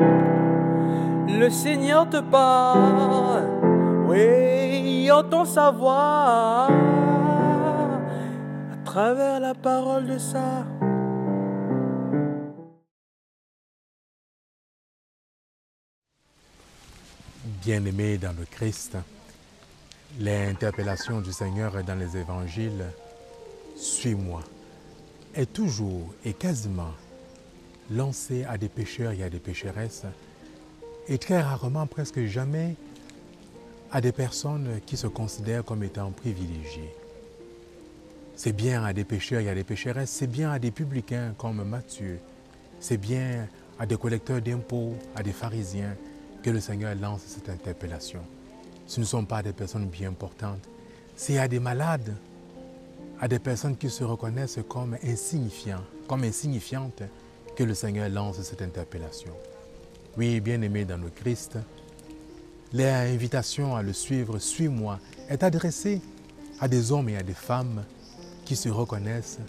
Le Seigneur te parle, oui, entend sa voix à travers la parole de ça. Bien-aimés dans le Christ, l'interpellation du Seigneur dans les évangiles, suis-moi, est toujours et quasiment lancée à des pécheurs et à des pécheresses, et très rarement, presque jamais, à des personnes qui se considèrent comme étant privilégiées. C'est bien à des pécheurs et à des pécheresses, c'est bien à des publicains comme Matthieu, c'est bien à des collecteurs d'impôts, à des pharisiens, que le Seigneur lance cette interpellation. Ce ne sont pas des personnes bien importantes, c'est à des malades, à des personnes qui se reconnaissent comme insignifiants, comme insignifiantes, que le Seigneur lance cette interpellation. Oui, bien-aimés dans le Christ, l'invitation à le suivre, suis-moi, est adressée à des hommes et à des femmes qui se reconnaissent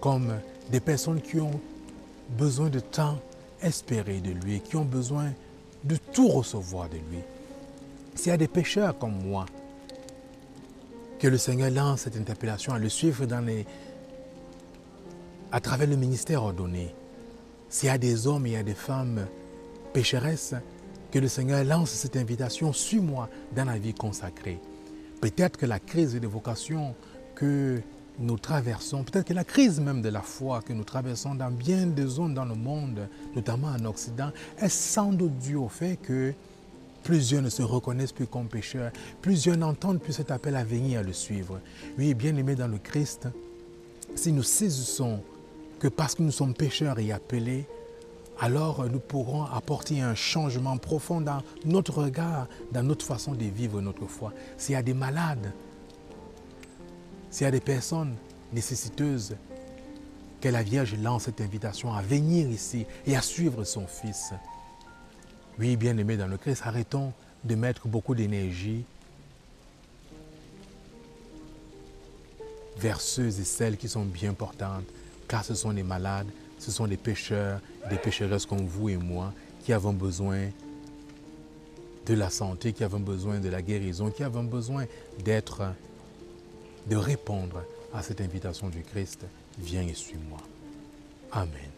comme des personnes qui ont besoin de temps espéré de lui, qui ont besoin de tout recevoir de lui. Y a des pécheurs comme moi, que le Seigneur lance cette interpellation à le suivre dans les, à travers le ministère ordonné. Y a des hommes et a des femmes pécheresses, que le Seigneur lance cette invitation, suis-moi dans la vie consacrée. Peut-être que la crise de vocation que nous traversons, peut-être que la crise même de la foi que nous traversons dans bien des zones dans le monde, notamment en Occident, est sans doute due au fait que plusieurs ne se reconnaissent plus comme pécheurs, plusieurs n'entendent plus cet appel à venir à le suivre. Oui, bien aimés dans le Christ, si nous saisissons que parce que nous sommes pécheurs et appelés, alors nous pourrons apporter un changement profond dans notre regard, dans notre façon de vivre notre foi. S'il y a des malades, s'il y a des personnes nécessiteuses, que la Vierge lance cette invitation à venir ici et à suivre son Fils. Oui, bien-aimés dans le Christ, arrêtons de mettre beaucoup d'énergie vers ceux et celles qui sont bien portantes, car ce sont des malades, ce sont des pécheurs, des pécheresses comme vous et moi, qui avons besoin de la santé, qui avons besoin de la guérison, qui avons besoin d'être de répondre à cette invitation du Christ, viens et suis-moi. Amen.